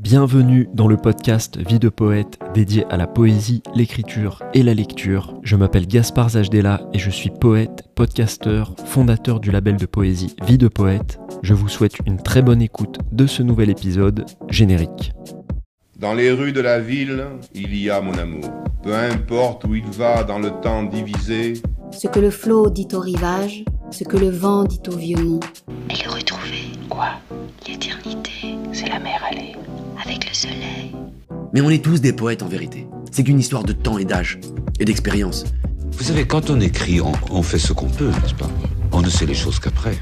Bienvenue dans le podcast Vie de poète dédié à la poésie, l'écriture et la lecture. Je m'appelle Gaspard Zajdela et je suis poète, podcasteur, fondateur du label de poésie Vie de poète. Je vous souhaite une très bonne écoute de ce nouvel épisode générique. Dans les rues de la ville, il y a mon amour. Peu importe où il va dans le temps divisé. Ce que le flot dit au rivage, ce que le vent dit au vieux mont. Et le retrouver. Quoi? L'éternité, c'est la mer allée avec le soleil. Mais on est tous des poètes en vérité. C'est qu'une histoire de temps et d'âge, et d'expérience. Vous savez, quand on écrit, on, on fait ce qu'on peut, n'est-ce pas? On ne sait les choses qu'après.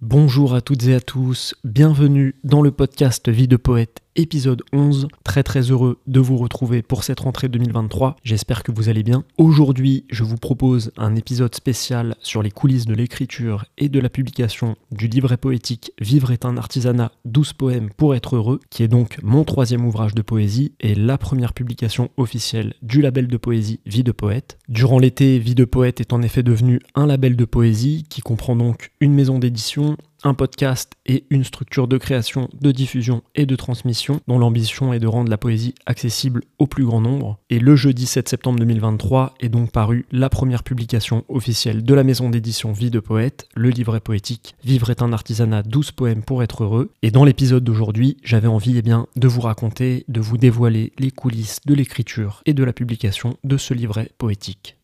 Bonjour à toutes et à tous, bienvenue dans le podcast Vie de poète épisode 11. Très très heureux de vous retrouver pour cette rentrée 2023. J'espère que vous allez bien. Aujourd'hui, je vous propose un épisode spécial sur les coulisses de l'écriture et de la publication du livret poétique Vivre est un artisanat, 12 poèmes pour être heureux, qui est donc mon troisième ouvrage de poésie et la première publication officielle du label de poésie Vie de poète. Durant l'été, Vie de poète est en effet devenu un label de poésie qui comprend donc une maison d'édition, un podcast et une structure de création, de diffusion et de transmission dont l'ambition est de rendre la poésie accessible au plus grand nombre. Et le jeudi 7 septembre 2023 est donc paru la première publication officielle de la maison d'édition Vie de Poète, le livret poétique Vivre est un artisanat 12 poèmes pour être heureux. Et dans l'épisode d'aujourd'hui, j'avais envie eh bien, de vous raconter, de vous dévoiler les coulisses de l'écriture et de la publication de ce livret poétique.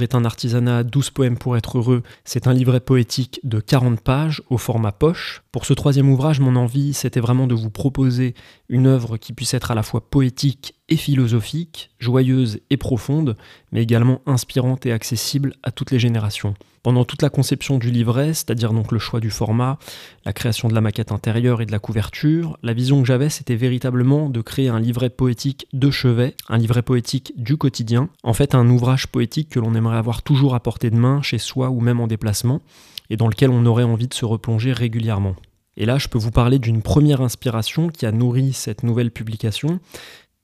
Est un artisanat, 12 poèmes pour être heureux, c'est un livret poétique de 40 pages au format poche. Pour ce troisième ouvrage, mon envie, c'était vraiment de vous proposer une œuvre qui puisse être à la fois poétique philosophique, joyeuse et profonde, mais également inspirante et accessible à toutes les générations. Pendant toute la conception du livret, c'est-à-dire donc le choix du format, la création de la maquette intérieure et de la couverture, la vision que j'avais, c'était véritablement de créer un livret poétique de chevet, un livret poétique du quotidien, en fait un ouvrage poétique que l'on aimerait avoir toujours à portée de main, chez soi ou même en déplacement, et dans lequel on aurait envie de se replonger régulièrement. Et là, je peux vous parler d'une première inspiration qui a nourri cette nouvelle publication.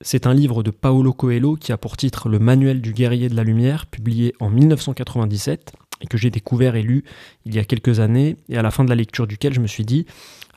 C'est un livre de Paolo Coelho qui a pour titre Le Manuel du guerrier de la lumière, publié en 1997 et que j'ai découvert et lu il y a quelques années, et à la fin de la lecture duquel je me suis dit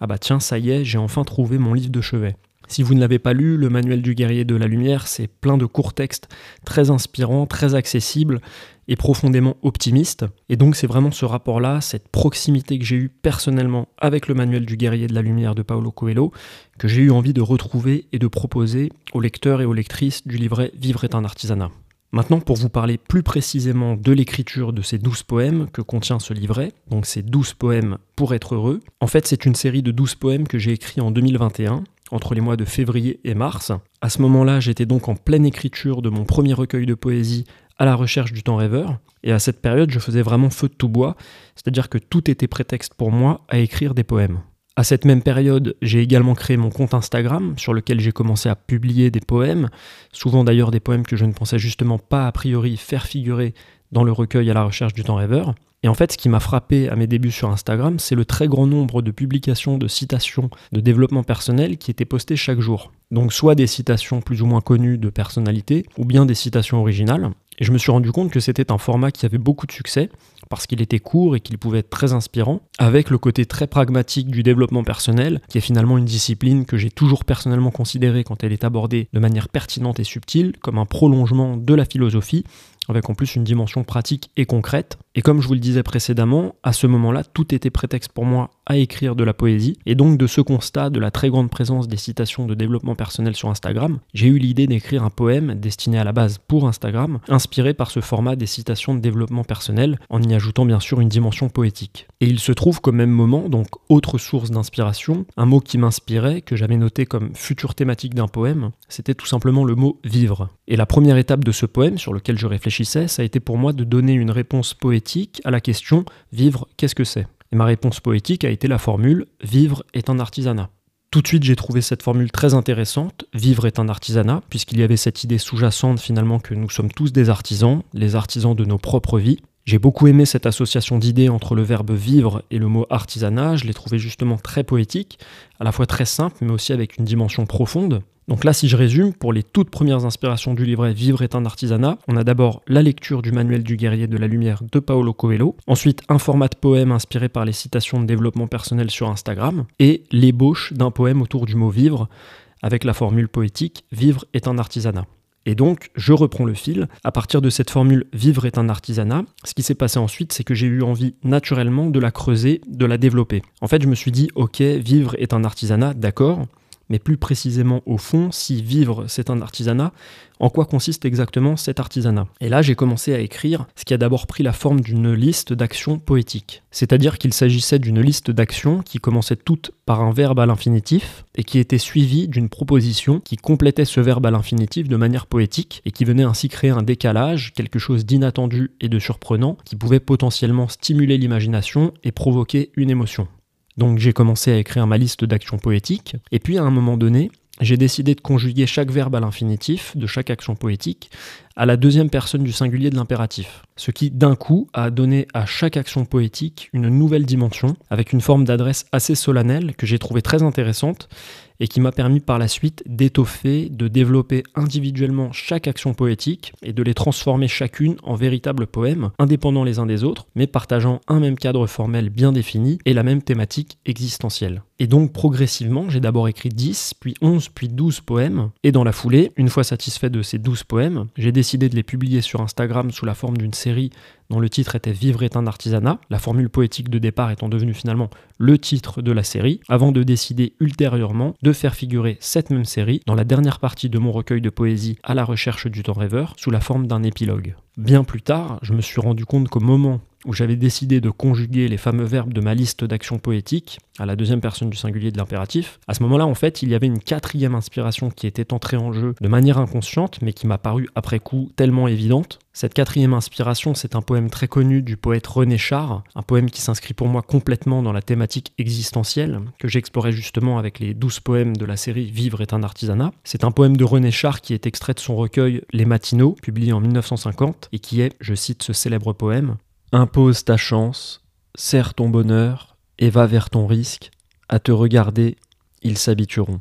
Ah bah tiens, ça y est, j'ai enfin trouvé mon livre de chevet. Si vous ne l'avez pas lu, le Manuel du guerrier de la lumière, c'est plein de courts textes très inspirants, très accessibles et profondément optimistes. Et donc c'est vraiment ce rapport-là, cette proximité que j'ai eue personnellement avec le Manuel du guerrier de la lumière de Paolo Coelho, que j'ai eu envie de retrouver et de proposer aux lecteurs et aux lectrices du livret Vivre est un artisanat. Maintenant, pour vous parler plus précisément de l'écriture de ces douze poèmes que contient ce livret, donc ces douze poèmes pour être heureux, en fait c'est une série de douze poèmes que j'ai écrits en 2021, entre les mois de février et mars. À ce moment-là, j'étais donc en pleine écriture de mon premier recueil de poésie à la recherche du temps rêveur, et à cette période je faisais vraiment feu de tout bois, c'est-à-dire que tout était prétexte pour moi à écrire des poèmes. À cette même période, j'ai également créé mon compte Instagram sur lequel j'ai commencé à publier des poèmes, souvent d'ailleurs des poèmes que je ne pensais justement pas a priori faire figurer dans le recueil à la recherche du temps rêveur. Et en fait, ce qui m'a frappé à mes débuts sur Instagram, c'est le très grand nombre de publications, de citations de développement personnel qui étaient postées chaque jour. Donc soit des citations plus ou moins connues de personnalités, ou bien des citations originales. Et je me suis rendu compte que c'était un format qui avait beaucoup de succès, parce qu'il était court et qu'il pouvait être très inspirant, avec le côté très pragmatique du développement personnel, qui est finalement une discipline que j'ai toujours personnellement considérée quand elle est abordée de manière pertinente et subtile, comme un prolongement de la philosophie, avec en plus une dimension pratique et concrète. Et comme je vous le disais précédemment, à ce moment-là, tout était prétexte pour moi à écrire de la poésie. Et donc de ce constat de la très grande présence des citations de développement personnel sur Instagram, j'ai eu l'idée d'écrire un poème destiné à la base pour Instagram, inspiré par ce format des citations de développement personnel, en y ajoutant bien sûr une dimension poétique. Et il se trouve qu'au même moment, donc autre source d'inspiration, un mot qui m'inspirait, que j'avais noté comme future thématique d'un poème, c'était tout simplement le mot vivre. Et la première étape de ce poème, sur lequel je réfléchissais, ça a été pour moi de donner une réponse poétique à la question vivre, qu'est-ce que c'est? Et ma réponse poétique a été la formule vivre est un artisanat. Tout de suite, j'ai trouvé cette formule très intéressante. Vivre est un artisanat, puisqu'il y avait cette idée sous-jacente finalement que nous sommes tous des artisans, les artisans de nos propres vies. J'ai beaucoup aimé cette association d'idées entre le verbe vivre et le mot artisanat. Je l'ai trouvé justement très poétique, à la fois très simple, mais aussi avec une dimension profonde. Donc là, si je résume, pour les toutes premières inspirations du livret Vivre est un artisanat, on a d'abord la lecture du manuel du guerrier de la lumière de Paolo Coelho, ensuite un format de poème inspiré par les citations de développement personnel sur Instagram, et l'ébauche d'un poème autour du mot vivre, avec la formule poétique Vivre est un artisanat. Et donc, je reprends le fil. À partir de cette formule Vivre est un artisanat, ce qui s'est passé ensuite, c'est que j'ai eu envie naturellement de la creuser, de la développer. En fait, je me suis dit, ok, vivre est un artisanat, d'accord, mais plus précisément au fond, si vivre c'est un artisanat, en quoi consiste exactement cet artisanat? Et là, j'ai commencé à écrire ce qui a d'abord pris la forme d'une liste d'actions poétiques. C'est-à-dire qu'il s'agissait d'une liste d'actions qui commençait toutes par un verbe à l'infinitif et qui était suivie d'une proposition qui complétait ce verbe à l'infinitif de manière poétique et qui venait ainsi créer un décalage, quelque chose d'inattendu et de surprenant qui pouvait potentiellement stimuler l'imagination et provoquer une émotion. Donc j'ai commencé à écrire ma liste d'actions poétiques, et puis à un moment donné, j'ai décidé de conjuguer chaque verbe à l'infinitif de chaque action poétique à la deuxième personne du singulier de l'impératif. Ce qui, d'un coup, a donné à chaque action poétique une nouvelle dimension, avec une forme d'adresse assez solennelle que j'ai trouvée très intéressante et qui m'a permis par la suite d'étoffer, de développer individuellement chaque action poétique et de les transformer chacune en véritables poèmes, indépendants les uns des autres, mais partageant un même cadre formel bien défini et la même thématique existentielle. Et donc progressivement, j'ai d'abord écrit 10, puis 11, puis 12 poèmes, et dans la foulée, une fois satisfait de ces 12 poèmes, j'ai décidé de les publier sur Instagram sous la forme d'une série dont le titre était Vivre est un artisanat, la formule poétique de départ étant devenue finalement le titre de la série, avant de décider ultérieurement de faire figurer cette même série dans la dernière partie de mon recueil de poésie à la recherche du temps rêveur, sous la forme d'un épilogue. Bien plus tard, je me suis rendu compte qu'au moment où j'avais décidé de conjuguer les fameux verbes de ma liste d'actions poétiques à la deuxième personne du singulier de l'impératif, à ce moment-là, en fait, il y avait une quatrième inspiration qui était entrée en jeu de manière inconsciente, mais qui m'a paru après coup tellement évidente. Cette quatrième inspiration, c'est un poème très connu du poète René Char, un poème qui s'inscrit pour moi complètement dans la thématique existentielle, que j'explorais justement avec les douze poèmes de la série Vivre est un artisanat. C'est un poème de René Char qui est extrait de son recueil Les Matinaux, publié en 1950, et qui est, je cite ce célèbre poème, Impose ta chance, serre ton bonheur, et va vers ton risque. À te regarder, ils s'habitueront.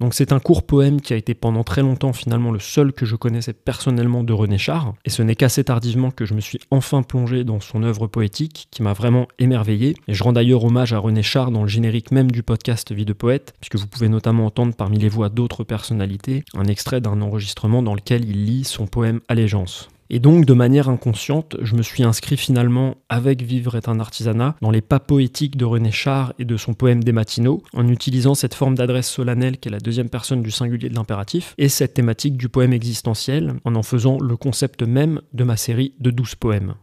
Donc c'est un court poème qui a été pendant très longtemps finalement le seul que je connaissais personnellement de René Char, et ce n'est qu'assez tardivement que je me suis enfin plongé dans son œuvre poétique qui m'a vraiment émerveillé, et je rends d'ailleurs hommage à René Char dans le générique même du podcast Vie de poète, puisque vous pouvez notamment entendre parmi les voix d'autres personnalités un extrait d'un enregistrement dans lequel il lit son poème Allégeance. Et donc, de manière inconsciente, je me suis inscrit finalement avec Vivre est un artisanat dans les pas poétiques de René Char et de son poème des matinaux, en utilisant cette forme d'adresse solennelle qui est la deuxième personne du singulier de l'impératif, et cette thématique du poème existentiel, en en faisant le concept même de ma série de douze poèmes.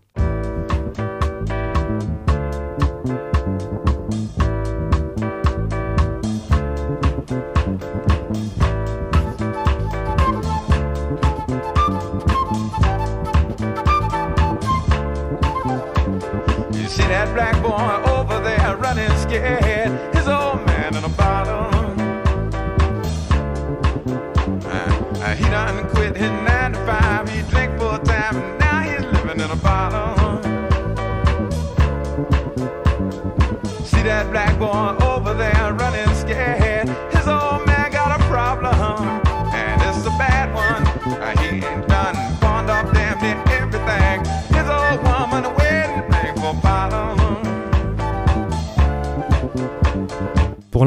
Black boy over there running scared.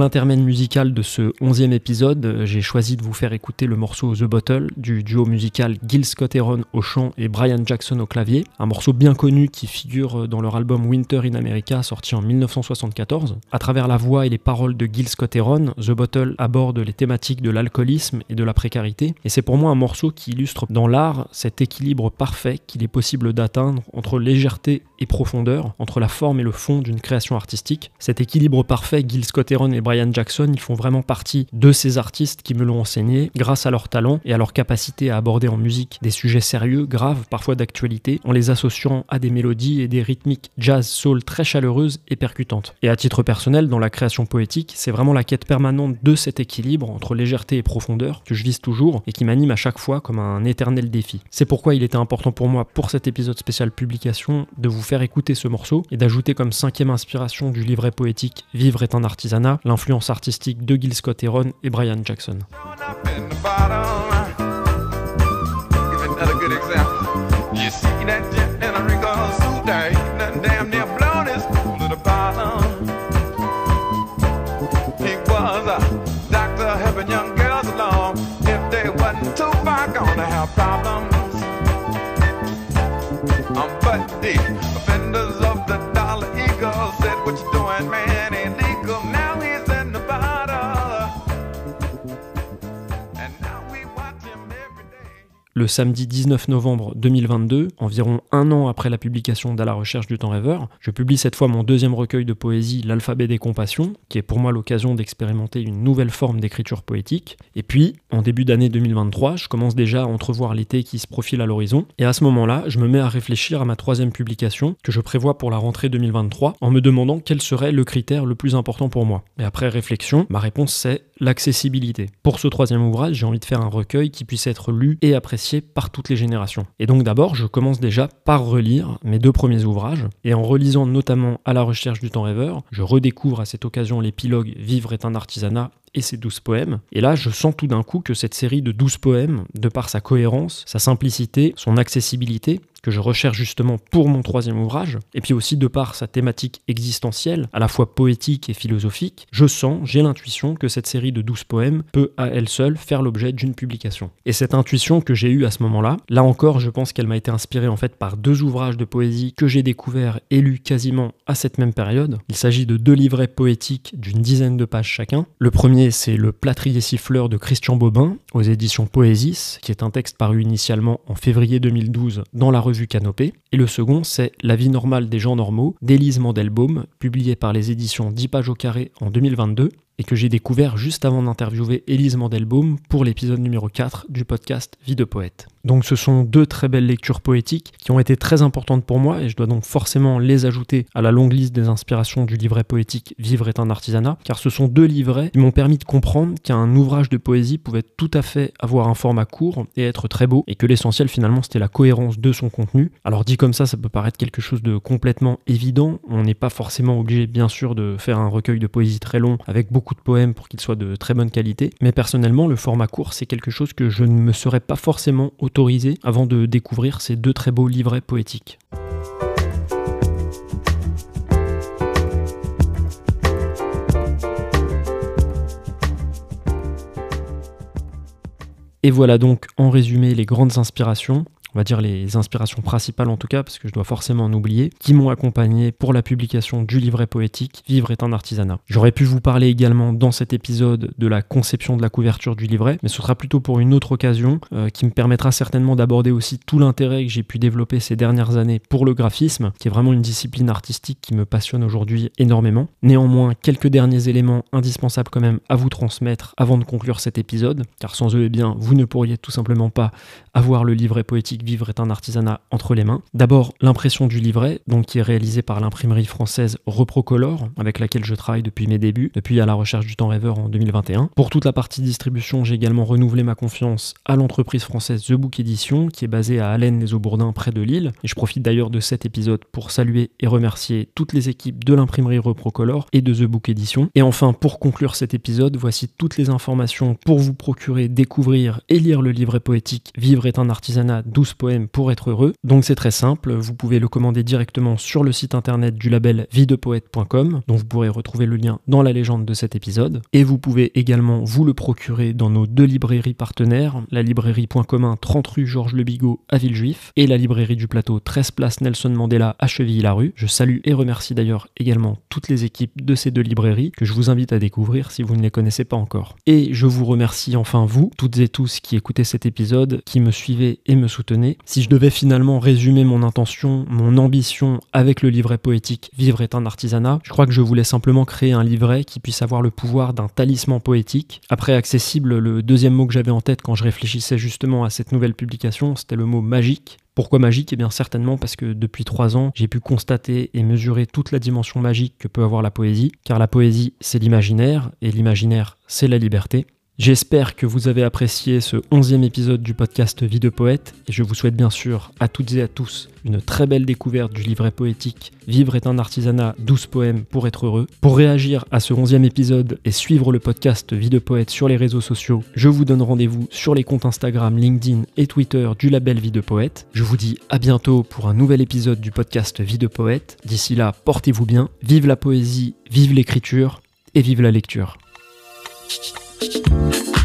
L'intermède musical de ce onzième épisode, j'ai choisi de vous faire écouter le morceau The Bottle du duo musical Gil Scott-Heron au chant et Brian Jackson au clavier, un morceau bien connu qui figure dans leur album Winter in America sorti en 1974. À travers la voix et les paroles de Gil Scott-Heron, The Bottle aborde les thématiques de l'alcoolisme et de la précarité, et c'est pour moi un morceau qui illustre dans l'art cet équilibre parfait qu'il est possible d'atteindre entre légèreté et profondeur, entre la forme et le fond d'une création artistique. Cet équilibre parfait, Gil Scott-Heron et Brian Jackson, ils font vraiment partie de ces artistes qui me l'ont enseigné grâce à leur talent et à leur capacité à aborder en musique des sujets sérieux, graves, parfois d'actualité, en les associant à des mélodies et des rythmiques jazz soul très chaleureuses et percutantes. Et à titre personnel, dans la création poétique, c'est vraiment la quête permanente de cet équilibre entre légèreté et profondeur que je vise toujours et qui m'anime à chaque fois comme un éternel défi. C'est pourquoi il était important pour moi pour cet épisode spécial publication de vous faire écouter ce morceau et d'ajouter comme cinquième inspiration du livret poétique Vivre est un artisanat l'influence artistique de Gil Scott Heron et Brian Jackson. But the offenders of the dollar eagle said, What you doing, man? Le samedi 19 novembre 2022, environ un an après la publication d'À la recherche du temps rêveur, je publie cette fois mon deuxième recueil de poésie, L'alphabet des compassions, qui est pour moi l'occasion d'expérimenter une nouvelle forme d'écriture poétique. Et puis, en début d'année 2023, je commence déjà à entrevoir l'été qui se profile à l'horizon, et à ce moment-là, je me mets à réfléchir à ma troisième publication, que je prévois pour la rentrée 2023, en me demandant quel serait le critère le plus important pour moi. Et après réflexion, ma réponse c'est l'accessibilité. Pour ce troisième ouvrage, j'ai envie de faire un recueil qui puisse être lu et apprécié par toutes les générations. Et donc d'abord, je commence déjà par relire mes deux premiers ouvrages, et en relisant notamment À la recherche du temps rêveur, je redécouvre à cette occasion l'épilogue Vivre est un artisanat et ses douze poèmes. Et là, je sens tout d'un coup que cette série de douze poèmes, de par sa cohérence, sa simplicité, son accessibilité, que je recherche justement pour mon troisième ouvrage, et puis aussi de par sa thématique existentielle, à la fois poétique et philosophique, je sens, j'ai l'intuition que cette série de douze poèmes peut à elle seule faire l'objet d'une publication. Et cette intuition que j'ai eue à ce moment-là, là encore, je pense qu'elle m'a été inspirée en fait par deux ouvrages de poésie que j'ai découverts et lus quasiment à cette même période. Il s'agit de deux livrets poétiques d'une dizaine de pages chacun. Le premier, c'est Le plâtrier siffleur de Christian Bobin aux éditions Poésis, qui est un texte paru initialement en février 2012 dans la revue Canopée. Et le second, c'est La vie normale des gens normaux d'Élise Mandelbaum, publié par les éditions 10 pages au carré en 2022 et que j'ai découvert juste avant d'interviewer Élise Mandelbaum pour l'épisode numéro 4 du podcast Vie de poète. Donc ce sont deux très belles lectures poétiques qui ont été très importantes pour moi et je dois donc forcément les ajouter à la longue liste des inspirations du livret poétique Vivre est un artisanat, car ce sont deux livrets qui m'ont permis de comprendre qu'un ouvrage de poésie pouvait tout à fait avoir un format court et être très beau, et que l'essentiel finalement c'était la cohérence de son contenu. Alors dit comme ça, ça peut paraître quelque chose de complètement évident, on n'est pas forcément obligé bien sûr de faire un recueil de poésie très long avec beaucoup de poèmes pour qu'il soit de très bonne qualité, mais personnellement le format court c'est quelque chose que je ne me serais pas forcément autorisé avant de découvrir ces deux très beaux livrets poétiques. Et voilà donc en résumé les grandes inspirations on va dire les inspirations principales en tout cas, parce que je dois forcément en oublier, qui m'ont accompagné pour la publication du livret poétique Vivre est un artisanat. J'aurais pu vous parler également dans cet épisode de la conception de la couverture du livret, mais ce sera plutôt pour une autre occasion euh, qui me permettra certainement d'aborder aussi tout l'intérêt que j'ai pu développer ces dernières années pour le graphisme, qui est vraiment une discipline artistique qui me passionne aujourd'hui énormément. Néanmoins, quelques derniers éléments indispensables quand même à vous transmettre avant de conclure cet épisode, car sans eux, eh bien, vous ne pourriez tout simplement pas avoir le livret poétique Vivre est un artisanat entre les mains. D'abord, l'impression du livret, donc qui est réalisée par l'imprimerie française Reprocolor, avec laquelle je travaille depuis mes débuts, depuis à la recherche du temps rêveur en 2021. Pour toute la partie distribution, j'ai également renouvelé ma confiance à l'entreprise française The Book Edition, qui est basée à Allen les Aubourdins près de Lille. Et je profite d'ailleurs de cet épisode pour saluer et remercier toutes les équipes de l'imprimerie Reprocolor et de The Book Edition. Et enfin, pour conclure cet épisode, voici toutes les informations pour vous procurer, découvrir et lire le livret poétique Vivre est un artisanat 12 poèmes pour être heureux. Donc c'est très simple, vous pouvez le commander directement sur le site internet du label videpoète.com, dont vous pourrez retrouver le lien dans la légende de cet épisode. Et vous pouvez également vous le procurer dans nos deux librairies partenaires, la librairie Point commun 30 rue Georges Le Bigot à Villejuif et la librairie du plateau 13 place Nelson Mandela à Chevilly-la-Rue. Je salue et remercie d'ailleurs également toutes les équipes de ces deux librairies que je vous invite à découvrir si vous ne les connaissez pas encore. Et je vous remercie enfin vous, toutes et tous qui écoutez cet épisode, qui me suivez et me soutenez. Si je devais finalement résumer mon intention, mon ambition avec le livret poétique Vivre est un artisanat, je crois que je voulais simplement créer un livret qui puisse avoir le pouvoir d'un talisman poétique. Après accessible, le deuxième mot que j'avais en tête quand je réfléchissais justement à cette nouvelle publication, c'était le mot magique. Pourquoi magique? Eh bien certainement parce que depuis trois ans, j'ai pu constater et mesurer toute la dimension magique que peut avoir la poésie, car la poésie, c'est l'imaginaire, et l'imaginaire, c'est la liberté. J'espère que vous avez apprécié ce onzième épisode du podcast Vie de poète et je vous souhaite bien sûr à toutes et à tous une très belle découverte du livret poétique Vivre est un artisanat, 12 poèmes pour être heureux. Pour réagir à ce onzième épisode et suivre le podcast Vie de poète sur les réseaux sociaux, je vous donne rendez-vous sur les comptes Instagram, LinkedIn et Twitter du label Vie de poète. Je vous dis à bientôt pour un nouvel épisode du podcast Vie de poète. D'ici là, portez-vous bien, vive la poésie, vive l'écriture et vive la lecture. Thank you.